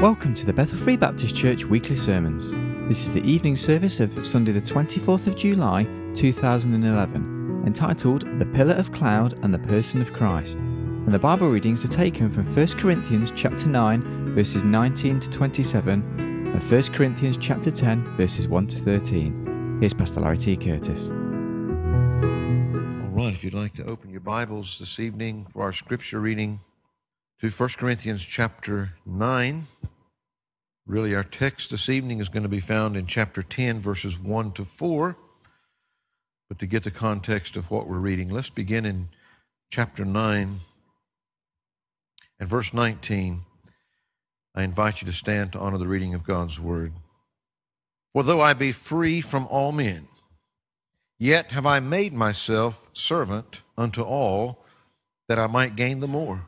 Welcome to the Bethel Free Baptist Church weekly sermons. This is the evening service of Sunday, the 24th of July 2011, entitled The Pillar of Cloud and the Person of Christ. And the Bible readings are taken from 1 Corinthians chapter 9, verses 19 to 27, and 1 Corinthians chapter 10, verses 1 to 13. Here's Pastor Larry T. Curtis. All right, if you'd like to open your Bibles this evening for our scripture reading to 1 Corinthians chapter 9. Really, our text this evening is going to be found in chapter 10, verses 1 to 4. But to get the context of what we're reading, let's begin in chapter 9 and verse 19. I invite you to stand to honor the reading of God's word. For though I be free from all men, yet have I made myself servant unto all that I might gain the more.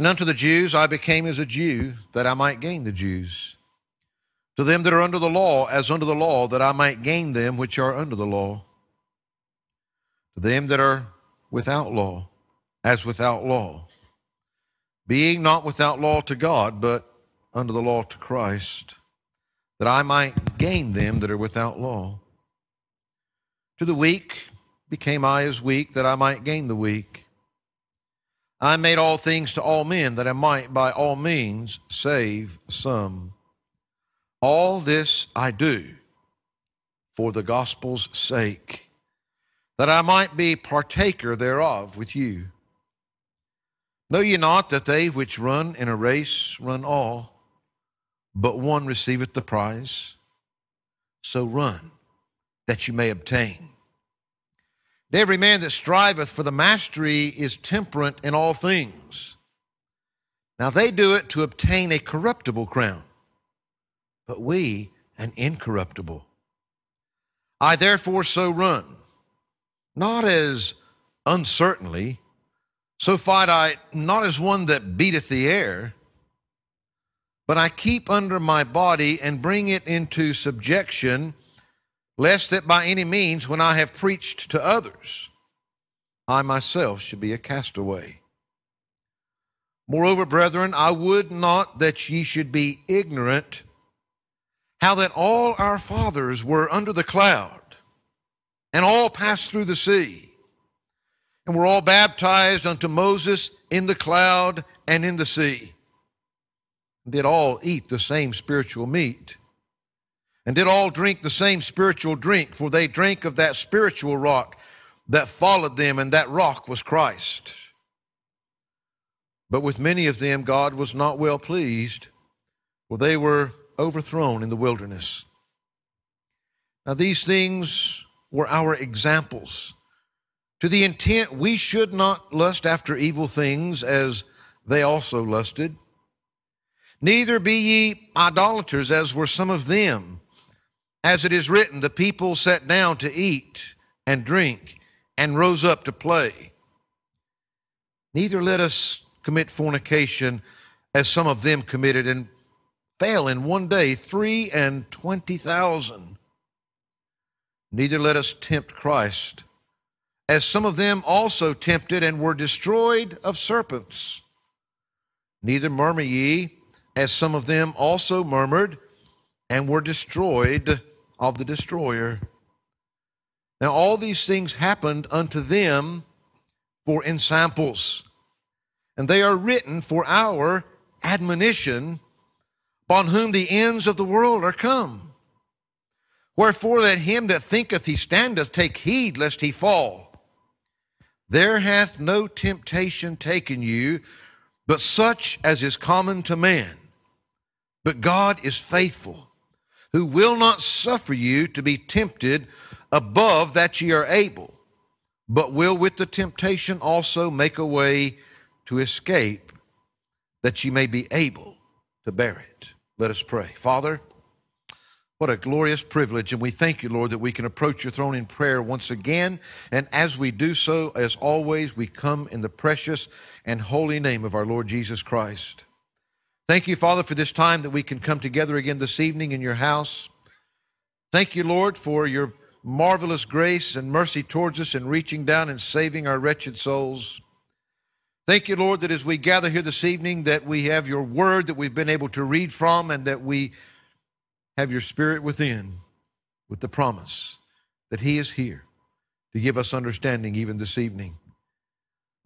And unto the Jews I became as a Jew, that I might gain the Jews. To them that are under the law, as under the law, that I might gain them which are under the law. To them that are without law, as without law. Being not without law to God, but under the law to Christ, that I might gain them that are without law. To the weak became I as weak, that I might gain the weak. I made all things to all men that I might by all means save some. All this I do for the gospel's sake, that I might be partaker thereof with you. Know ye not that they which run in a race run all, but one receiveth the prize? So run, that you may obtain. Every man that striveth for the mastery is temperate in all things. Now they do it to obtain a corruptible crown, but we an incorruptible. I therefore so run, not as uncertainly, so fight I not as one that beateth the air, but I keep under my body and bring it into subjection lest that by any means, when I have preached to others, I myself should be a castaway. Moreover, brethren, I would not that ye should be ignorant how that all our fathers were under the cloud, and all passed through the sea, and were all baptized unto Moses in the cloud and in the sea, and did all eat the same spiritual meat and did all drink the same spiritual drink, for they drank of that spiritual rock that followed them, and that rock was Christ. But with many of them God was not well pleased, for they were overthrown in the wilderness. Now, these things were our examples, to the intent we should not lust after evil things as they also lusted. Neither be ye idolaters, as were some of them. As it is written, the people sat down to eat and drink and rose up to play. Neither let us commit fornication as some of them committed and fell in one day three and twenty thousand. Neither let us tempt Christ, as some of them also tempted and were destroyed of serpents. Neither murmur ye, as some of them also murmured and were destroyed of the destroyer. Now, all these things happened unto them for ensamples, and they are written for our admonition, upon whom the ends of the world are come. Wherefore, let him that thinketh he standeth take heed lest he fall. There hath no temptation taken you, but such as is common to man. But God is faithful who will not suffer you to be tempted above that ye are able, but will with the temptation also make a way to escape that ye may be able to bear it. Let us pray. Father, what a glorious privilege, and we thank you, Lord, that we can approach your throne in prayer once again. And as we do so, as always, we come in the precious and holy name of our Lord Jesus Christ. Thank you, Father, for this time that we can come together again this evening in your house. Thank you, Lord, for your marvelous grace and mercy towards us in reaching down and saving our wretched souls. Thank you, Lord, that as we gather here this evening, that we have your word that we've been able to read from, and that we have your spirit within with the promise that He is here to give us understanding even this evening.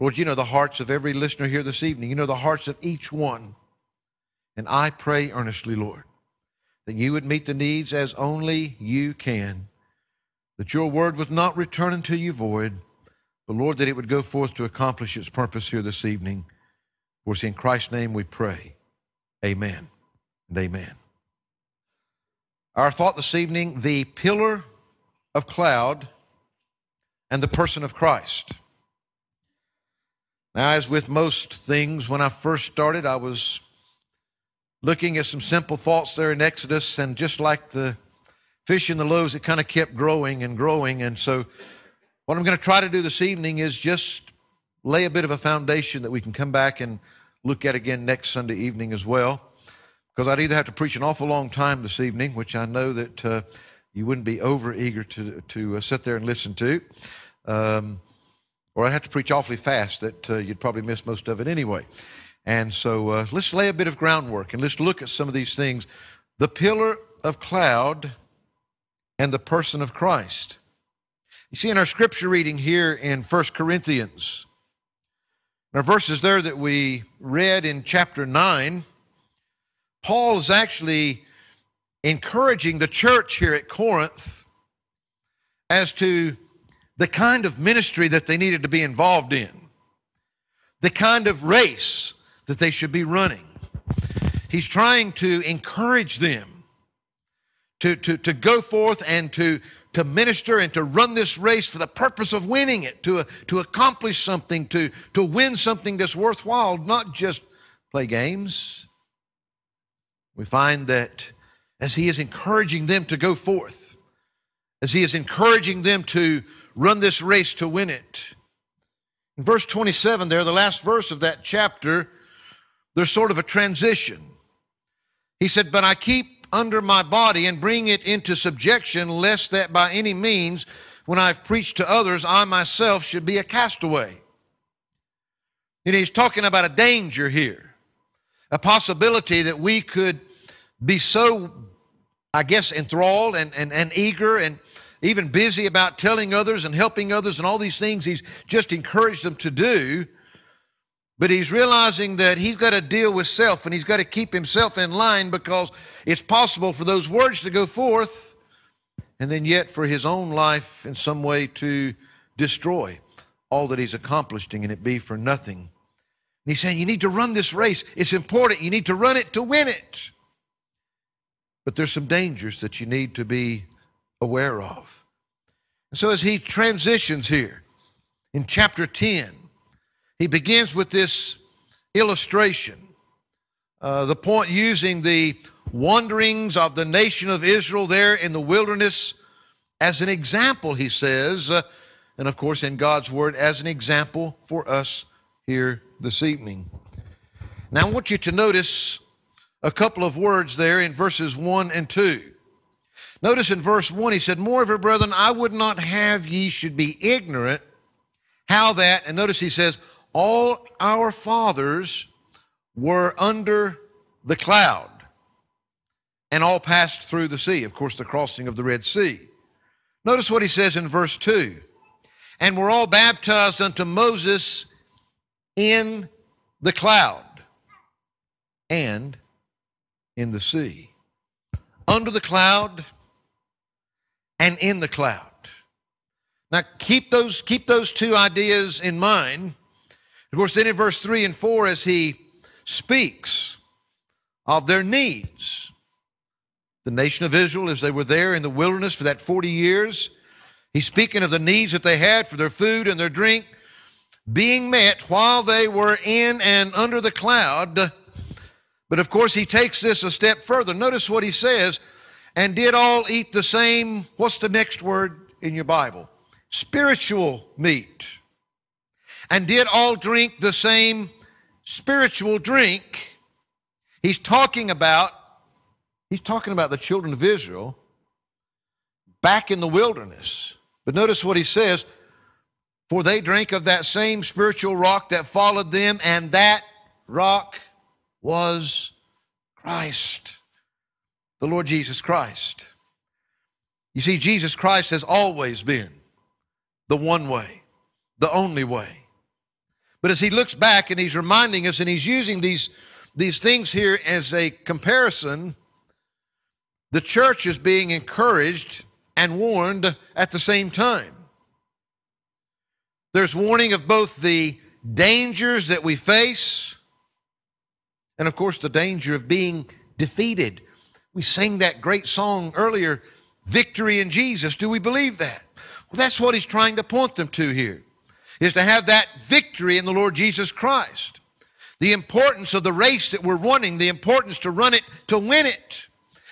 Lord, you know the hearts of every listener here this evening. You know the hearts of each one. And I pray earnestly, Lord, that you would meet the needs as only you can, that your word would not return unto you void, but Lord, that it would go forth to accomplish its purpose here this evening. For it's in Christ's name we pray. Amen and amen. Our thought this evening the pillar of cloud and the person of Christ. Now, as with most things, when I first started, I was looking at some simple thoughts there in Exodus, and just like the fish in the loaves, it kind of kept growing and growing. And so, what I'm going to try to do this evening is just lay a bit of a foundation that we can come back and look at again next Sunday evening as well. Because I'd either have to preach an awful long time this evening, which I know that uh, you wouldn't be over eager to, to uh, sit there and listen to, um, or I'd have to preach awfully fast that uh, you'd probably miss most of it anyway. And so uh, let's lay a bit of groundwork and let's look at some of these things. The pillar of cloud and the person of Christ. You see, in our scripture reading here in 1 Corinthians, our verses there that we read in chapter 9, Paul is actually encouraging the church here at Corinth as to the kind of ministry that they needed to be involved in, the kind of race that they should be running. He's trying to encourage them to, to, to go forth and to, to minister and to run this race for the purpose of winning it, to, to accomplish something, to, to win something that's worthwhile, not just play games. We find that as he is encouraging them to go forth, as he is encouraging them to run this race to win it. In verse 27, there, the last verse of that chapter, there's sort of a transition. He said, But I keep under my body and bring it into subjection, lest that by any means, when I've preached to others, I myself should be a castaway. And he's talking about a danger here, a possibility that we could be so, I guess, enthralled and, and, and eager and even busy about telling others and helping others and all these things he's just encouraged them to do but he's realizing that he's got to deal with self and he's got to keep himself in line because it's possible for those words to go forth and then yet for his own life in some way to destroy all that he's accomplishing and it be for nothing. And he's saying, You need to run this race. It's important. You need to run it to win it. But there's some dangers that you need to be aware of. And so as he transitions here in chapter 10, he begins with this illustration. Uh, the point using the wanderings of the nation of Israel there in the wilderness as an example, he says, uh, and of course in God's word as an example for us here this evening. Now I want you to notice a couple of words there in verses 1 and 2. Notice in verse 1, he said, Moreover, brethren, I would not have ye should be ignorant how that, and notice he says, all our fathers were under the cloud and all passed through the sea. Of course, the crossing of the Red Sea. Notice what he says in verse 2 and were all baptized unto Moses in the cloud and in the sea. Under the cloud and in the cloud. Now keep those, keep those two ideas in mind of course, then in verse 3 and 4, as he speaks of their needs, the nation of Israel, as they were there in the wilderness for that 40 years, he's speaking of the needs that they had for their food and their drink being met while they were in and under the cloud. But of course, he takes this a step further. Notice what he says, and did all eat the same, what's the next word in your Bible? Spiritual meat and did all drink the same spiritual drink. He's talking about he's talking about the children of Israel back in the wilderness. But notice what he says, For they drank of that same spiritual rock that followed them, and that rock was Christ, the Lord Jesus Christ. You see, Jesus Christ has always been the one way, the only way. But as he looks back and he's reminding us and he's using these, these things here as a comparison, the church is being encouraged and warned at the same time. There's warning of both the dangers that we face and, of course, the danger of being defeated. We sang that great song earlier, Victory in Jesus. Do we believe that? Well, that's what he's trying to point them to here is to have that victory in the Lord Jesus Christ. The importance of the race that we're running, the importance to run it to win it,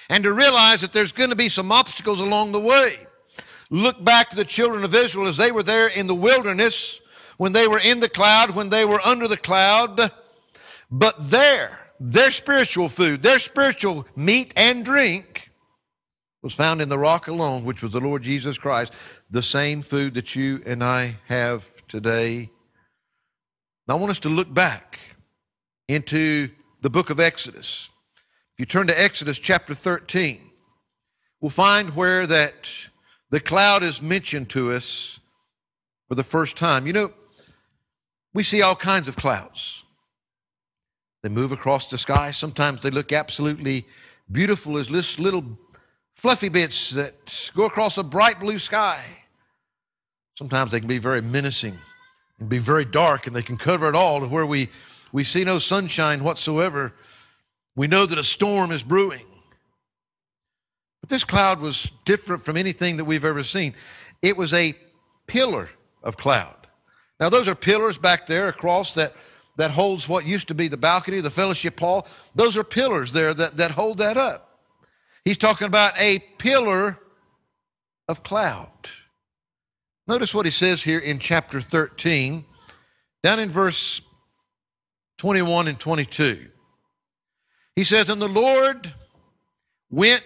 and to realize that there's going to be some obstacles along the way. Look back to the children of Israel as they were there in the wilderness, when they were in the cloud, when they were under the cloud. But there, their spiritual food, their spiritual meat and drink was found in the rock alone, which was the Lord Jesus Christ, the same food that you and I have today. I want us to look back into the book of Exodus. If you turn to Exodus chapter 13, we'll find where that the cloud is mentioned to us for the first time. You know, we see all kinds of clouds. They move across the sky. Sometimes they look absolutely beautiful as little fluffy bits that go across a bright blue sky. Sometimes they can be very menacing and be very dark, and they can cover it all to where we, we see no sunshine whatsoever. We know that a storm is brewing. But this cloud was different from anything that we've ever seen. It was a pillar of cloud. Now, those are pillars back there across that, that holds what used to be the balcony, the fellowship hall. Those are pillars there that, that hold that up. He's talking about a pillar of cloud. Notice what he says here in chapter 13, down in verse 21 and 22. He says, And the Lord went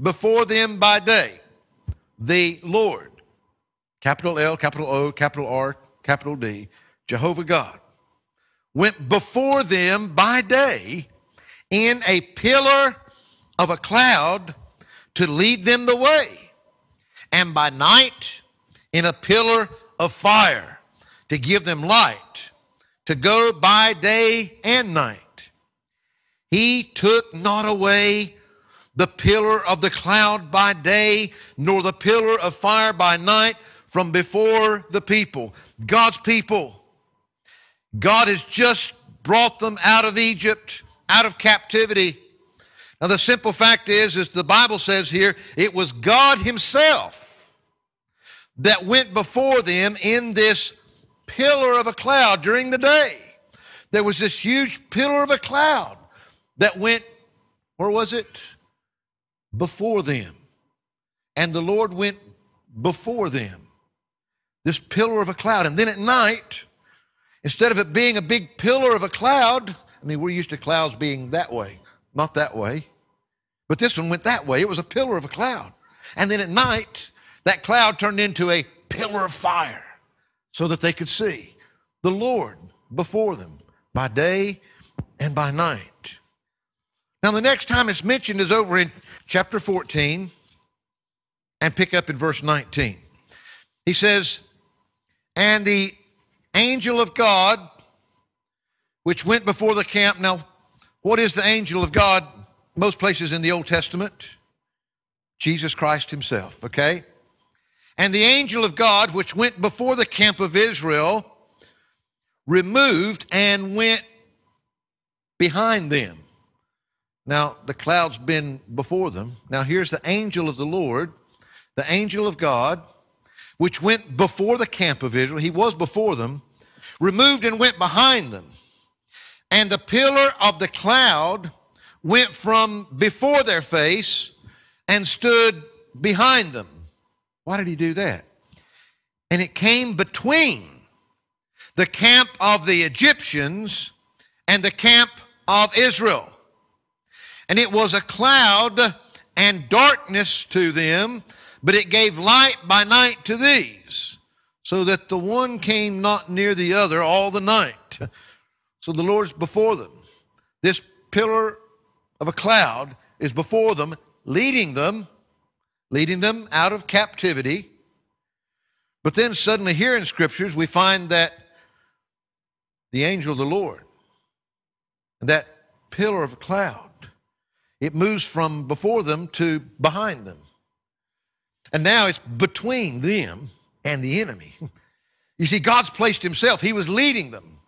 before them by day. The Lord, capital L, capital O, capital R, capital D, Jehovah God, went before them by day in a pillar of a cloud to lead them the way, and by night in a pillar of fire to give them light, to go by day and night. He took not away the pillar of the cloud by day, nor the pillar of fire by night from before the people. God's people. God has just brought them out of Egypt, out of captivity. Now the simple fact is, as the Bible says here, it was God Himself that went before them in this pillar of a cloud during the day. There was this huge pillar of a cloud that went, where was it? Before them. And the Lord went before them. This pillar of a cloud. And then at night, instead of it being a big pillar of a cloud, I mean, we're used to clouds being that way, not that way. But this one went that way. It was a pillar of a cloud. And then at night, that cloud turned into a pillar of fire so that they could see the Lord before them by day and by night. Now, the next time it's mentioned is over in chapter 14 and pick up in verse 19. He says, And the angel of God, which went before the camp. Now, what is the angel of God? Most places in the Old Testament, Jesus Christ Himself, okay? And the angel of God, which went before the camp of Israel, removed and went behind them. Now, the cloud's been before them. Now, here's the angel of the Lord, the angel of God, which went before the camp of Israel. He was before them, removed and went behind them. And the pillar of the cloud went from before their face and stood behind them. Why did he do that? And it came between the camp of the Egyptians and the camp of Israel. And it was a cloud and darkness to them, but it gave light by night to these. so that the one came not near the other all the night. So the Lord's before them. This pillar of a cloud is before them, leading them, leading them out of captivity. But then suddenly here in scriptures we find that the angel of the Lord, that pillar of a cloud, it moves from before them to behind them. And now it's between them and the enemy. You see, God's placed himself, he was leading them.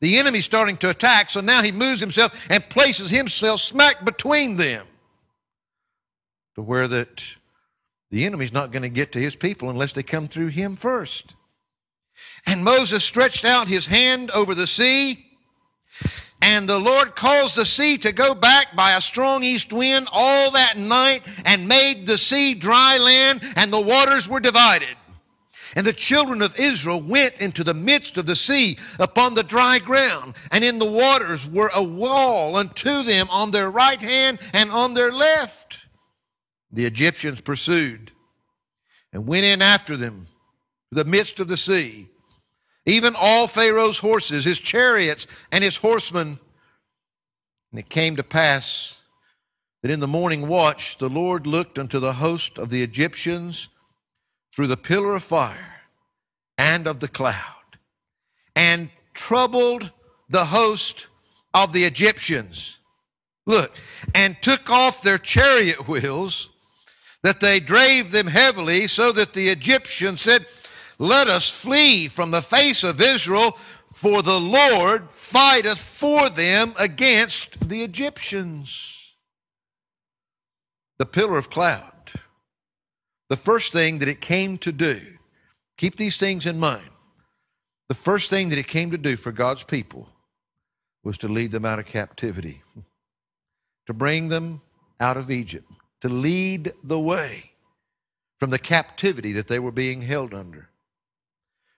The enemy's starting to attack, so now he moves himself and places himself smack between them to where that the enemy's not going to get to his people unless they come through him first. And Moses stretched out his hand over the sea, and the Lord caused the sea to go back by a strong east wind all that night and made the sea dry land, and the waters were divided. And the children of Israel went into the midst of the sea upon the dry ground, and in the waters were a wall unto them on their right hand and on their left. The Egyptians pursued and went in after them to the midst of the sea, even all Pharaoh's horses, his chariots, and his horsemen. And it came to pass that in the morning watch the Lord looked unto the host of the Egyptians through the pillar of fire and of the cloud, and troubled the host of the Egyptians. Look, and took off their chariot wheels, that they drave them heavily, so that the Egyptians said, Let us flee from the face of Israel, for the Lord fighteth for them against the Egyptians. The pillar of cloud the first thing that it came to do, keep these things in mind. The first thing that it came to do for God's people was to lead them out of captivity, to bring them out of Egypt, to lead the way from the captivity that they were being held under.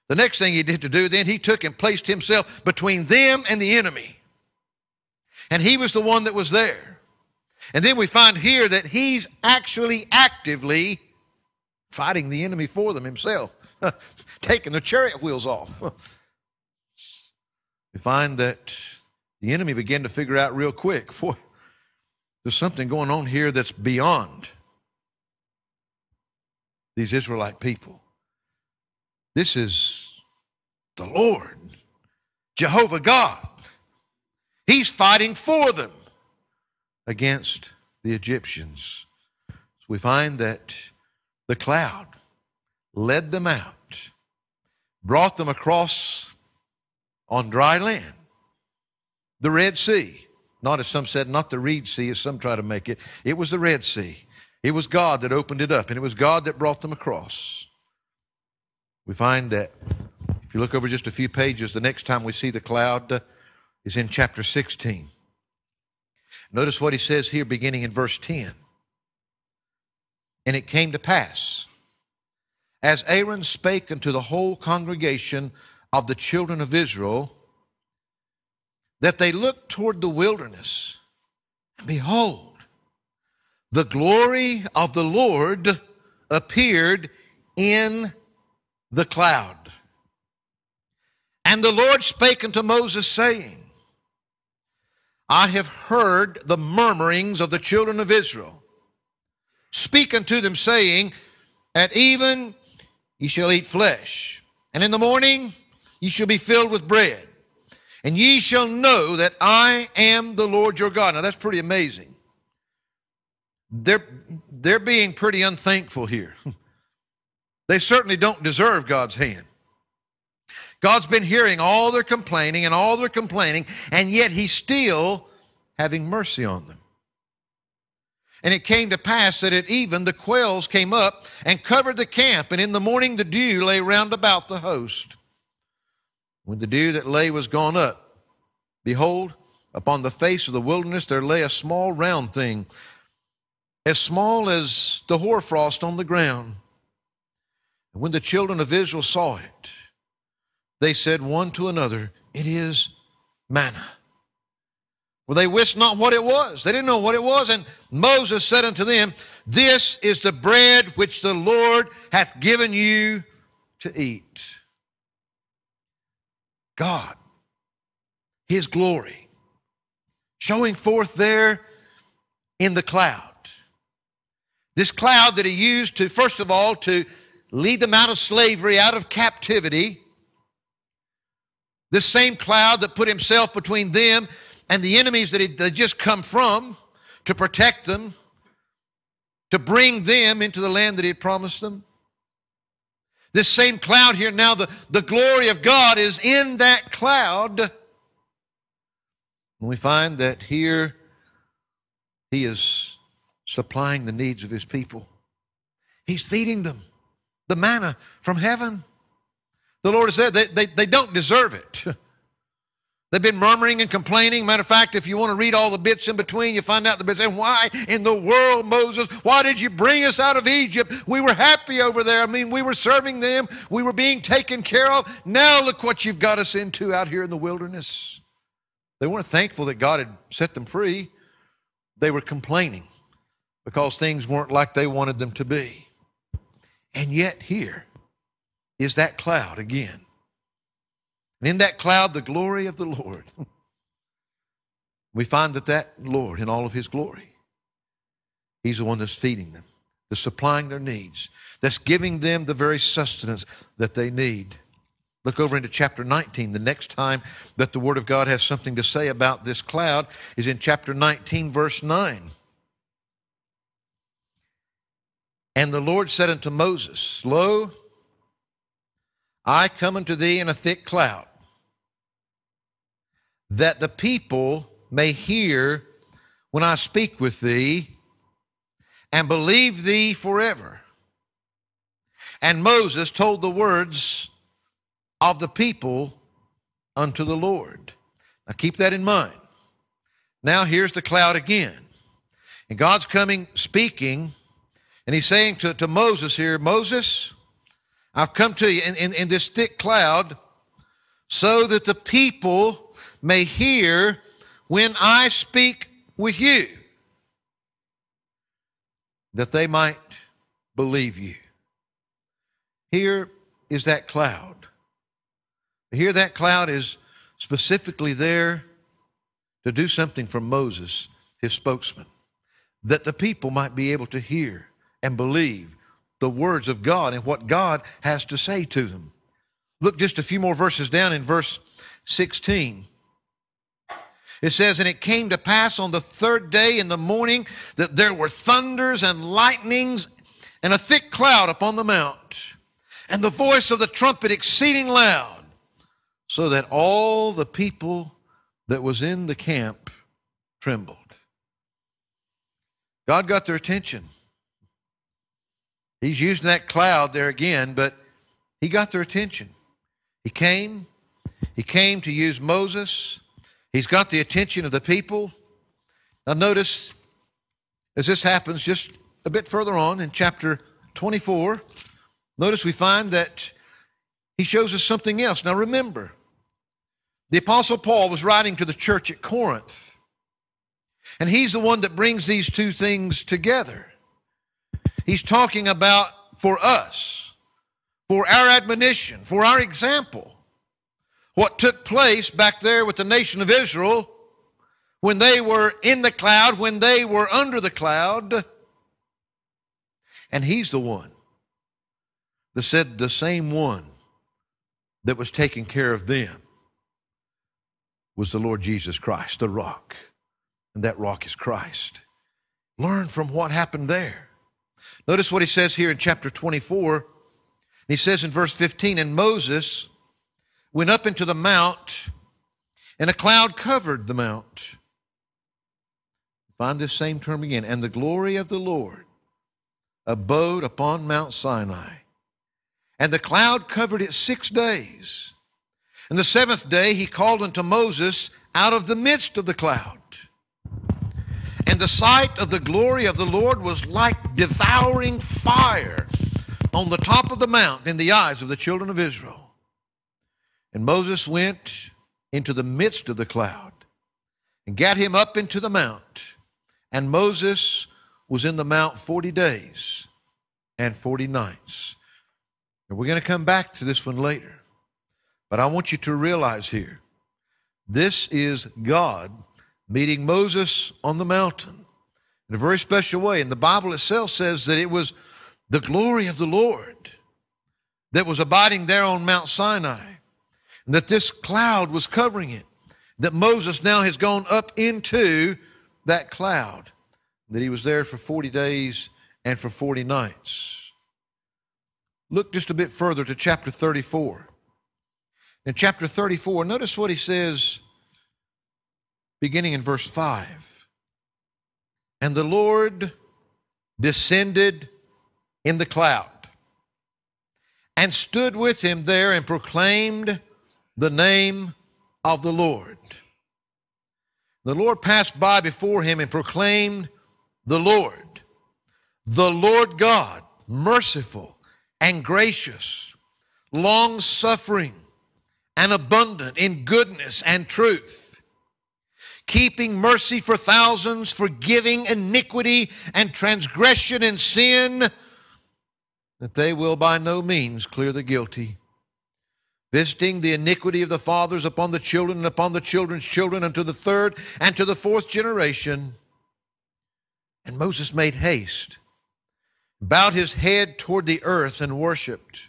The next thing he did to do, then he took and placed himself between them and the enemy. And he was the one that was there. And then we find here that he's actually actively fighting the enemy for them himself, taking the chariot wheels off. we find that the enemy began to figure out real quick boy, there's something going on here that's beyond these Israelite people. This is the Lord, Jehovah God. He's fighting for them against the Egyptians. So we find that the cloud led them out, brought them across on dry land, the Red Sea. Not as some said, not the Reed Sea, as some try to make it. It was the Red Sea. It was God that opened it up, and it was God that brought them across. We find that if you look over just a few pages, the next time we see the cloud uh, is in chapter 16. Notice what he says here, beginning in verse 10. And it came to pass, as Aaron spake unto the whole congregation of the children of Israel, that they looked toward the wilderness, and behold, the glory of the Lord appeared in the cloud. And the Lord spake unto Moses, saying, I have heard the murmurings of the children of Israel speak unto them, saying, At even ye shall eat flesh, and in the morning ye shall be filled with bread, and ye shall know that I am the Lord your God. Now that's pretty amazing. They're, they're being pretty unthankful here. they certainly don't deserve God's hand. God's been hearing all their complaining and all their complaining, and yet He's still having mercy on them. And it came to pass that at even the quails came up and covered the camp, and in the morning the dew lay round about the host. When the dew that lay was gone up, behold, upon the face of the wilderness there lay a small round thing, as small as the hoarfrost on the ground. And when the children of Israel saw it, they said one to another, It is manna for they wist not what it was. They didn't know what it was. And Moses said unto them, This is the bread which the Lord hath given you to eat. God, His glory, showing forth there in the cloud. This cloud that He used to, first of all, to lead them out of slavery, out of captivity. This same cloud that put Himself between them and the enemies that He just come from to protect them, to bring them into the land that He had promised them. This same cloud here, now the, the glory of God is in that cloud. And we find that here He is supplying the needs of His people. He's feeding them the manna from heaven. The Lord has said they, they, they don't deserve it. They've been murmuring and complaining. Matter of fact, if you want to read all the bits in between, you find out the bits And Why in the world, Moses? Why did you bring us out of Egypt? We were happy over there. I mean, we were serving them, we were being taken care of. Now look what you've got us into out here in the wilderness. They weren't thankful that God had set them free, they were complaining because things weren't like they wanted them to be. And yet, here is that cloud again and in that cloud, the glory of the Lord. we find that that Lord, in all of his glory, he's the one that's feeding them, that's supplying their needs, that's giving them the very sustenance that they need. Look over into chapter 19. The next time that the Word of God has something to say about this cloud is in chapter 19, verse 9. And the Lord said unto Moses, Lo, I come unto thee in a thick cloud, that the people may hear when I speak with thee, and believe thee forever. And Moses told the words of the people unto the Lord. Now keep that in mind. Now here's the cloud again. And God's coming speaking, and he's saying to, to Moses here, Moses, I've come to you in, in, in this thick cloud so that the people may hear when I speak with you, that they might believe you. Here is that cloud. Here, that cloud is specifically there to do something for Moses, his spokesman, that the people might be able to hear and believe the words of God and what God has to say to them. Look just a few more verses down in verse 16. It says, And it came to pass on the third day in the morning that there were thunders and lightnings and a thick cloud upon the mount, and the voice of the trumpet exceeding loud, so that all the people that was in the camp trembled. God got their attention. He's using that cloud there again, but he got their attention. He came. He came to use Moses. He's got the attention of the people. Now, notice as this happens just a bit further on in chapter 24, notice we find that he shows us something else. Now, remember, the Apostle Paul was writing to the church at Corinth, and he's the one that brings these two things together. He's talking about for us, for our admonition, for our example. What took place back there with the nation of Israel when they were in the cloud, when they were under the cloud. And he's the one that said the same one that was taking care of them was the Lord Jesus Christ, the rock. And that rock is Christ. Learn from what happened there. Notice what he says here in chapter 24. He says in verse 15, And Moses went up into the mount, and a cloud covered the mount. Find this same term again. And the glory of the Lord abode upon Mount Sinai. And the cloud covered it six days. And the seventh day he called unto Moses out of the midst of the cloud. And the sight of the glory of the Lord was like devouring fire on the top of the mount in the eyes of the children of Israel. And Moses went into the midst of the cloud and got him up into the mount. And Moses was in the mount 40 days and 40 nights. And we're going to come back to this one later. But I want you to realize here this is God meeting Moses on the mountain in a very special way. And the Bible itself says that it was the glory of the Lord that was abiding there on Mount Sinai, and that this cloud was covering it, that Moses now has gone up into that cloud, that he was there for 40 days and for 40 nights. Look just a bit further to chapter 34. In chapter 34, notice what he says beginning in verse 5. And the Lord descended in the cloud and stood with him there and proclaimed the name of the Lord. The Lord passed by before him and proclaimed the Lord, the Lord God, merciful and gracious, long suffering and abundant in goodness and truth, keeping mercy for thousands, forgiving iniquity and transgression and sin, that they will by no means clear the guilty, visiting the iniquity of the fathers upon the children and upon the children's children unto the third and to the fourth generation. And Moses made haste, bowed his head toward the earth, and worshiped.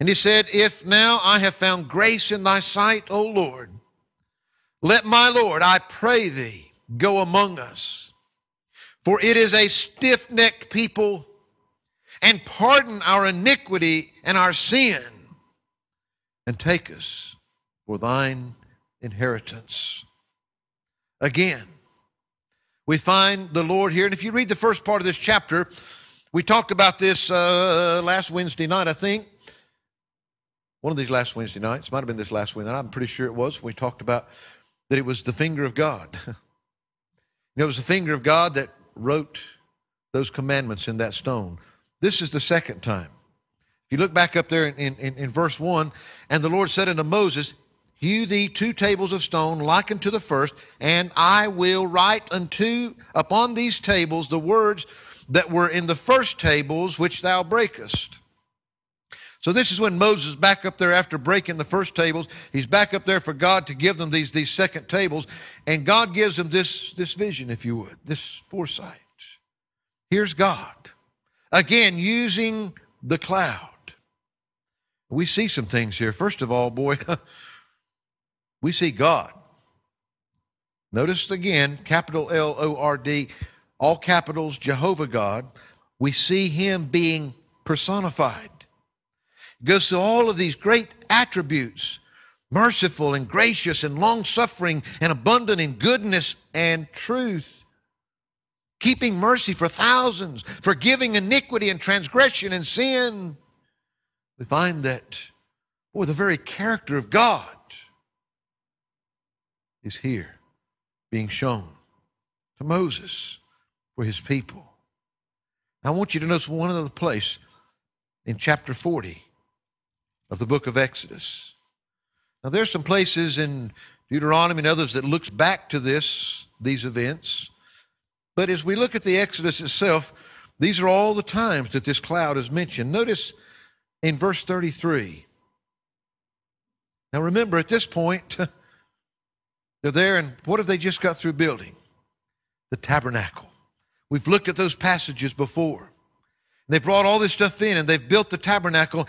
And he said, If now I have found grace in thy sight, O Lord, let my Lord, I pray thee, go among us. For it is a stiff necked people, and pardon our iniquity and our sin, and take us for thine inheritance. Again, we find the Lord here. And if you read the first part of this chapter, we talked about this uh, last Wednesday night, I think one of these last Wednesday nights, might have been this last Wednesday night, I'm pretty sure it was, we talked about that it was the finger of God. it was the finger of God that wrote those commandments in that stone. This is the second time. If you look back up there in, in, in verse 1, and the Lord said unto Moses, Hew thee two tables of stone like unto the first, and I will write unto upon these tables the words that were in the first tables which thou breakest. So this is when Moses back up there after breaking the first tables. He's back up there for God to give them these, these second tables. And God gives them this, this vision, if you would, this foresight. Here's God. Again, using the cloud. We see some things here. First of all, boy, we see God. Notice again, capital L O R D, all capitals, Jehovah God. We see him being personified goes through all of these great attributes merciful and gracious and long suffering and abundant in goodness and truth, keeping mercy for thousands, forgiving iniquity and transgression and sin. We find that, boy, the very character of God is here being shown to Moses for his people. I want you to notice one other place in chapter 40 of the book of Exodus. Now, there's some places in Deuteronomy and others that looks back to this, these events. But as we look at the Exodus itself, these are all the times that this cloud is mentioned. Notice in verse 33. Now remember, at this point, they're there, and what have they just got through building? The tabernacle. We've looked at those passages before. They brought all this stuff in and they've built the tabernacle,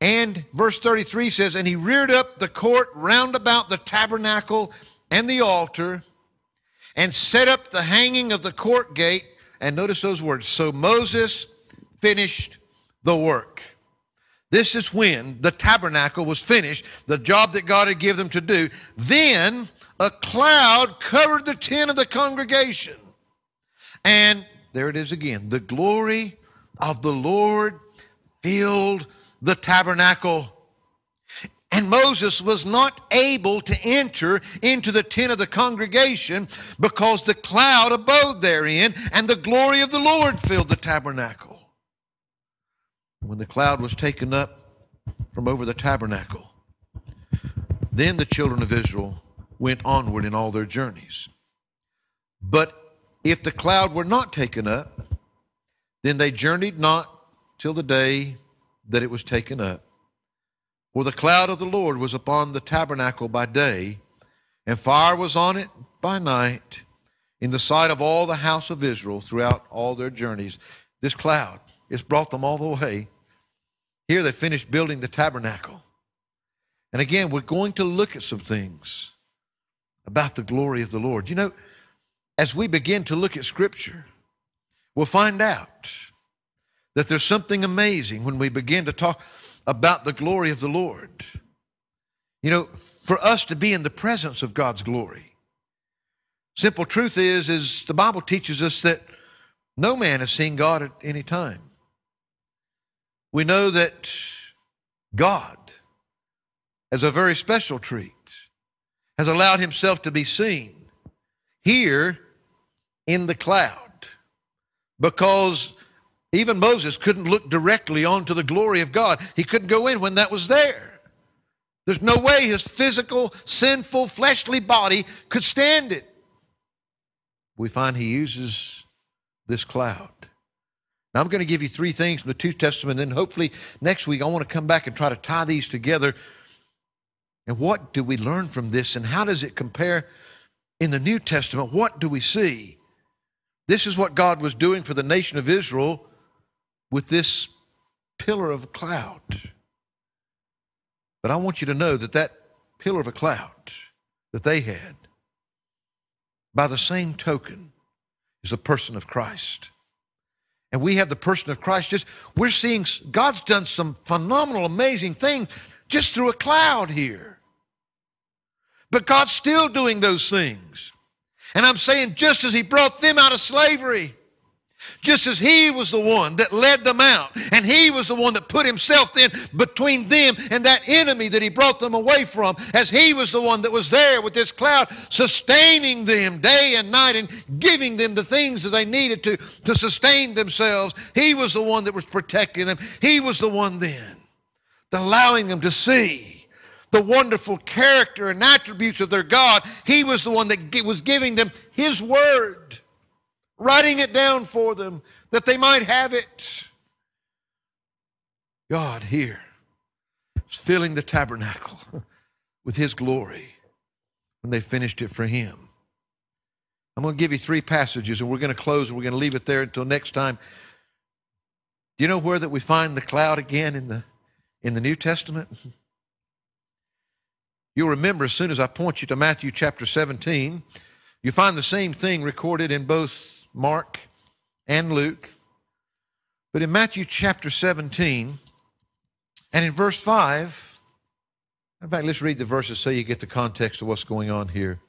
and verse 33 says, And he reared up the court round about the tabernacle and the altar, and set up the hanging of the court gate. And notice those words. So Moses finished the work. This is when the tabernacle was finished, the job that God had given them to do. Then a cloud covered the tent of the congregation. And there it is again. The glory of the Lord filled the tabernacle. And Moses was not able to enter into the tent of the congregation because the cloud abode therein and the glory of the Lord filled the tabernacle. When the cloud was taken up from over the tabernacle, then the children of Israel went onward in all their journeys. But if the cloud were not taken up, then they journeyed not till the day that it was taken up. For the cloud of the Lord was upon the tabernacle by day, and fire was on it by night, in the sight of all the house of Israel throughout all their journeys. This cloud, it's brought them all the way. Here they finished building the tabernacle. And again, we're going to look at some things about the glory of the Lord. You know, as we begin to look at Scripture, we'll find out that there's something amazing when we begin to talk about the glory of the Lord. You know, for us to be in the presence of God's glory. Simple truth is, is the Bible teaches us that no man has seen God at any time. We know that God, as a very special treat, has allowed himself to be seen here in the cloud because even Moses couldn't look directly onto the glory of God. He couldn't go in when that was there. There's no way his physical, sinful, fleshly body could stand it. We find he uses this cloud. Now, I'm going to give you three things from the Two Testament, and then hopefully next week I want to come back and try to tie these together. And what do we learn from this, and how does it compare in the New Testament? What do we see? This is what God was doing for the nation of Israel with this pillar of cloud. But I want you to know that that pillar of a cloud that they had, by the same token, is the person of Christ. And we have the person of Christ. Just we're seeing God's done some phenomenal, amazing things just through a cloud here. But God's still doing those things. And I'm saying, just as He brought them out of slavery, just as he was the one that led them out, and he was the one that put himself then between them and that enemy that he brought them away from, as he was the one that was there with this cloud, sustaining them day and night and giving them the things that they needed to, to sustain themselves. He was the one that was protecting them. He was the one then allowing them to see the wonderful character and attributes of their God. He was the one that was giving them his word writing it down for them that they might have it. God here is filling the tabernacle with His glory when they finished it for Him. I'm going to give you three passages and we're going to close and we're going to leave it there until next time. Do you know where that we find the cloud again in the, in the New Testament? You'll remember as soon as I point you to Matthew chapter 17, you find the same thing recorded in both Mark, and Luke. But in Matthew chapter 17 and in verse 5, in fact, let's read the verses so you get the context of what's going on here.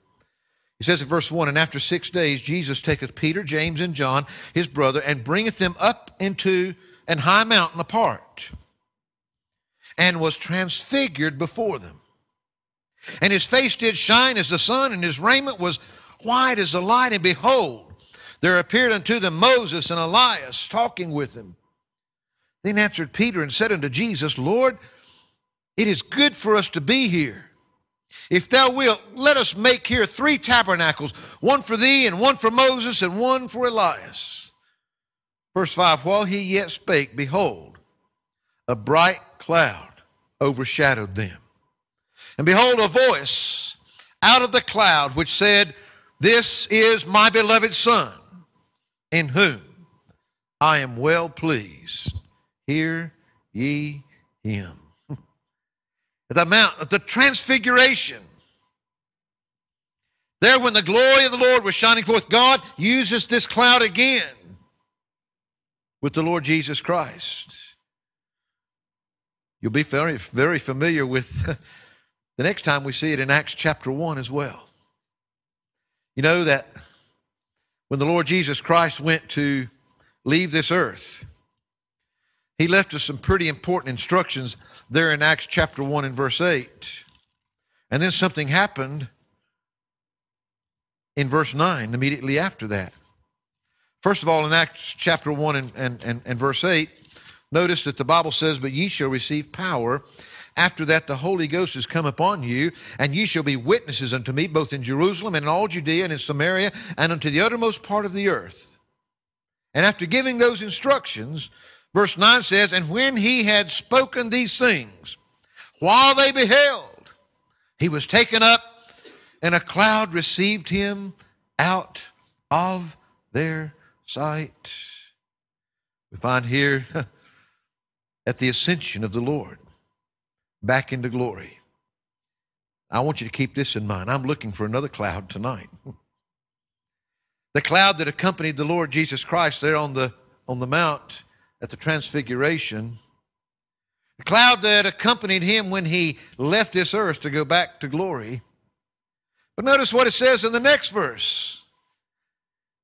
He says in verse 1 And after six days, Jesus taketh Peter, James, and John, his brother, and bringeth them up into an high mountain apart, and was transfigured before them. And his face did shine as the sun, and his raiment was white as the light. And behold, there appeared unto them Moses and Elias talking with them. Then answered Peter and said unto Jesus, Lord, it is good for us to be here. If thou wilt, let us make here three tabernacles, one for thee, and one for Moses, and one for Elias. Verse 5 While he yet spake, behold, a bright cloud overshadowed them. And behold, a voice out of the cloud which said, This is my beloved Son in whom I am well pleased. Hear ye him. At the mount of the transfiguration, there when the glory of the Lord was shining forth, God uses this cloud again with the Lord Jesus Christ. You'll be very, very familiar with the next time we see it in Acts chapter 1 as well. You know that when the Lord Jesus Christ went to leave this earth, he left us some pretty important instructions there in Acts chapter 1 and verse 8. And then something happened in verse 9 immediately after that. First of all, in Acts chapter 1 and, and, and, and verse 8, notice that the Bible says, But ye shall receive power after that, the Holy Ghost has come upon you, and ye shall be witnesses unto me, both in Jerusalem and in all Judea and in Samaria and unto the uttermost part of the earth. And after giving those instructions, verse 9 says, And when he had spoken these things, while they beheld, he was taken up, and a cloud received him out of their sight. We find here at the ascension of the Lord back into glory. I want you to keep this in mind. I'm looking for another cloud tonight. The cloud that accompanied the Lord Jesus Christ there on the, on the mount at the transfiguration, the cloud that accompanied him when he left this earth to go back to glory. But notice what it says in the next verse.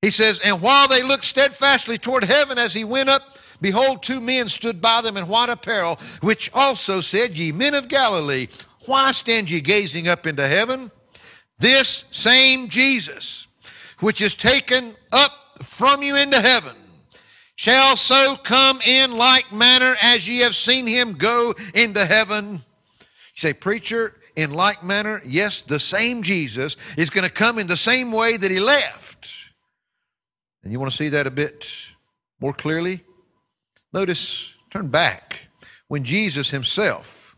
He says, And while they looked steadfastly toward heaven as he went up, behold, two men stood by them in white apparel, which also said, Ye men of Galilee, why stand ye gazing up into heaven? This same Jesus, which is taken up from you into heaven, shall so come in like manner as ye have seen him go into heaven. You say, Preacher, in like manner, yes, the same Jesus is going to come in the same way that he left. And you want to see that a bit more clearly? Notice, turn back. When Jesus himself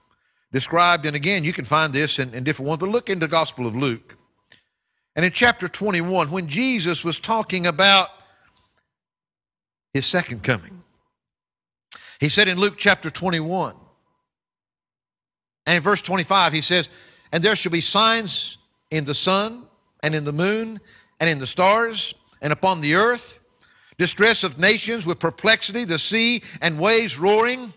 described, and again, you can find this in, in different ones, but look in the Gospel of Luke. And in chapter 21, when Jesus was talking about his second coming, he said in Luke chapter 21, and in verse 25, he says, And there shall be signs in the sun, and in the moon, and in the stars, and upon the earth, distress of nations with perplexity, the sea and waves roaring,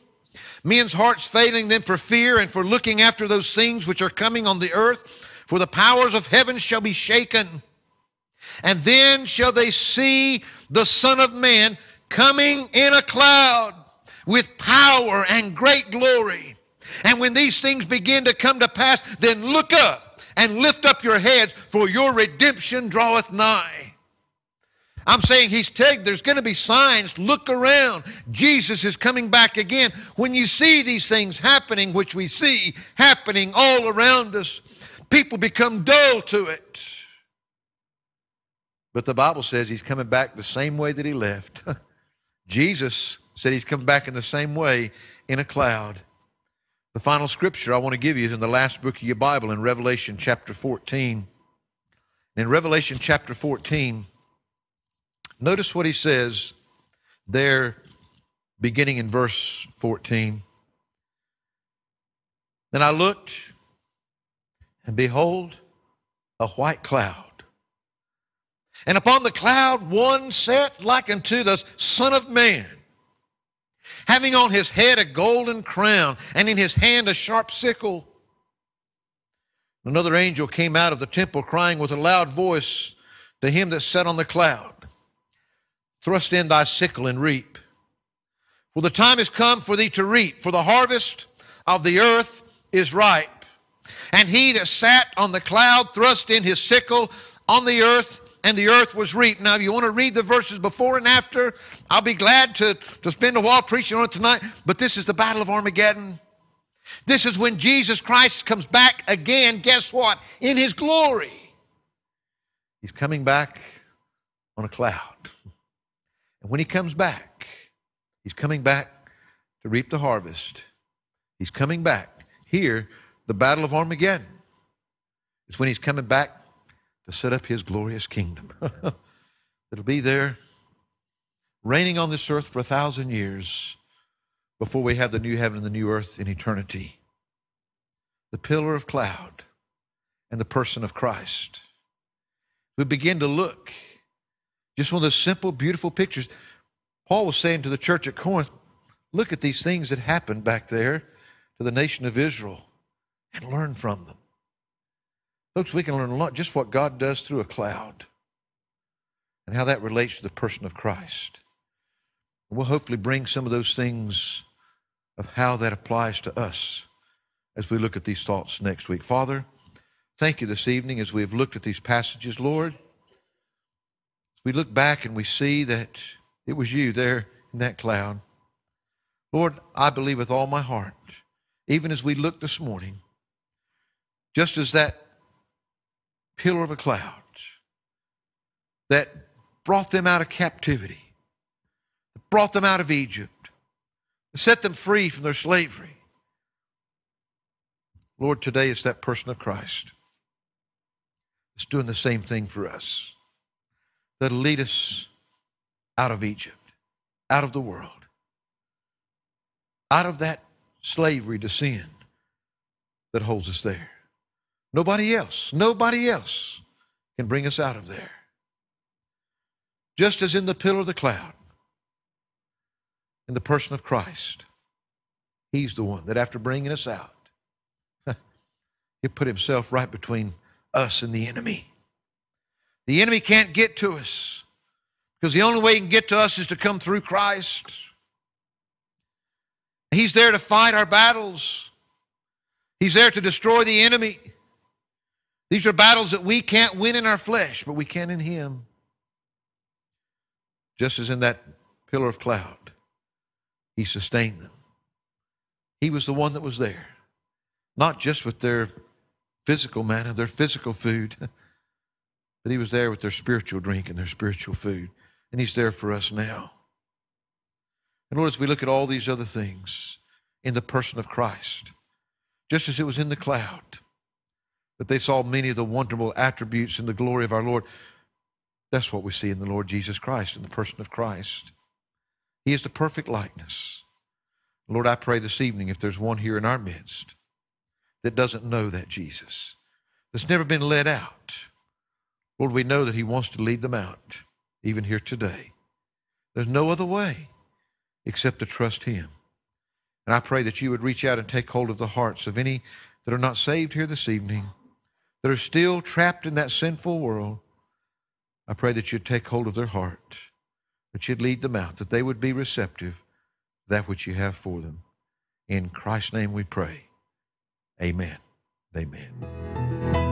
men's hearts failing them for fear and for looking after those things which are coming on the earth, for the powers of heaven shall be shaken. And then shall they see the Son of Man coming in a cloud with power and great glory. And when these things begin to come to pass, then look up and lift up your heads, for your redemption draweth nigh. I'm saying he's telling there's going to be signs. Look around. Jesus is coming back again. When you see these things happening, which we see happening all around us, people become dull to it. But the Bible says he's coming back the same way that he left. Jesus said he's coming back in the same way in a cloud. The final scripture I want to give you is in the last book of your Bible in Revelation chapter 14. In Revelation chapter 14, notice what he says there, beginning in verse 14. Then I looked, and behold, a white cloud. And upon the cloud one sat like unto the Son of Man having on his head a golden crown, and in his hand a sharp sickle. Another angel came out of the temple, crying with a loud voice to him that sat on the cloud Thrust in thy sickle and reap. For the time is come for thee to reap, for the harvest of the earth is ripe. And he that sat on the cloud thrust in his sickle on the earth and the earth was reaped. Now, if you want to read the verses before and after, I'll be glad to, to spend a while preaching on it tonight. But this is the Battle of Armageddon. This is when Jesus Christ comes back again. Guess what? In his glory. He's coming back on a cloud. And when he comes back, he's coming back to reap the harvest. He's coming back. Here, the Battle of Armageddon is when he's coming back to set up his glorious kingdom. It'll be there reigning on this earth for a thousand years before we have the new heaven and the new earth in eternity. The pillar of cloud and the person of Christ. We begin to look. Just one of those simple, beautiful pictures. Paul was saying to the church at Corinth, look at these things that happened back there to the nation of Israel and learn from them. Folks, we can learn a lot just what God does through a cloud and how that relates to the person of Christ. We'll hopefully bring some of those things of how that applies to us as we look at these thoughts next week. Father, thank you this evening as we've looked at these passages, Lord. We look back and we see that it was you there in that cloud. Lord, I believe with all my heart, even as we look this morning, just as that pillar of a cloud that brought them out of captivity, that brought them out of Egypt, set them free from their slavery. Lord, today it's that person of Christ that's doing the same thing for us, that'll lead us out of Egypt, out of the world, out of that slavery to sin that holds us there. Nobody else, nobody else can bring us out of there. Just as in the pillar of the cloud, in the person of Christ, He's the one that after bringing us out, He put Himself right between us and the enemy. The enemy can't get to us because the only way he can get to us is to come through Christ. He's there to fight our battles. He's there to destroy the enemy. These are battles that we can't win in our flesh, but we can in Him. Just as in that pillar of cloud, He sustained them. He was the one that was there, not just with their physical manna, their physical food, but He was there with their spiritual drink and their spiritual food. And He's there for us now. And Lord, as we look at all these other things in the person of Christ, just as it was in the cloud, that they saw many of the wonderful attributes and the glory of our Lord. That's what we see in the Lord Jesus Christ, in the person of Christ. He is the perfect likeness. Lord, I pray this evening if there's one here in our midst that doesn't know that Jesus, that's never been led out, Lord, we know that He wants to lead them out, even here today. There's no other way except to trust Him. And I pray that you would reach out and take hold of the hearts of any that are not saved here this evening that are still trapped in that sinful world, I pray that you'd take hold of their heart, that you'd lead them out, that they would be receptive to that which you have for them. In Christ's name we pray. Amen. Amen.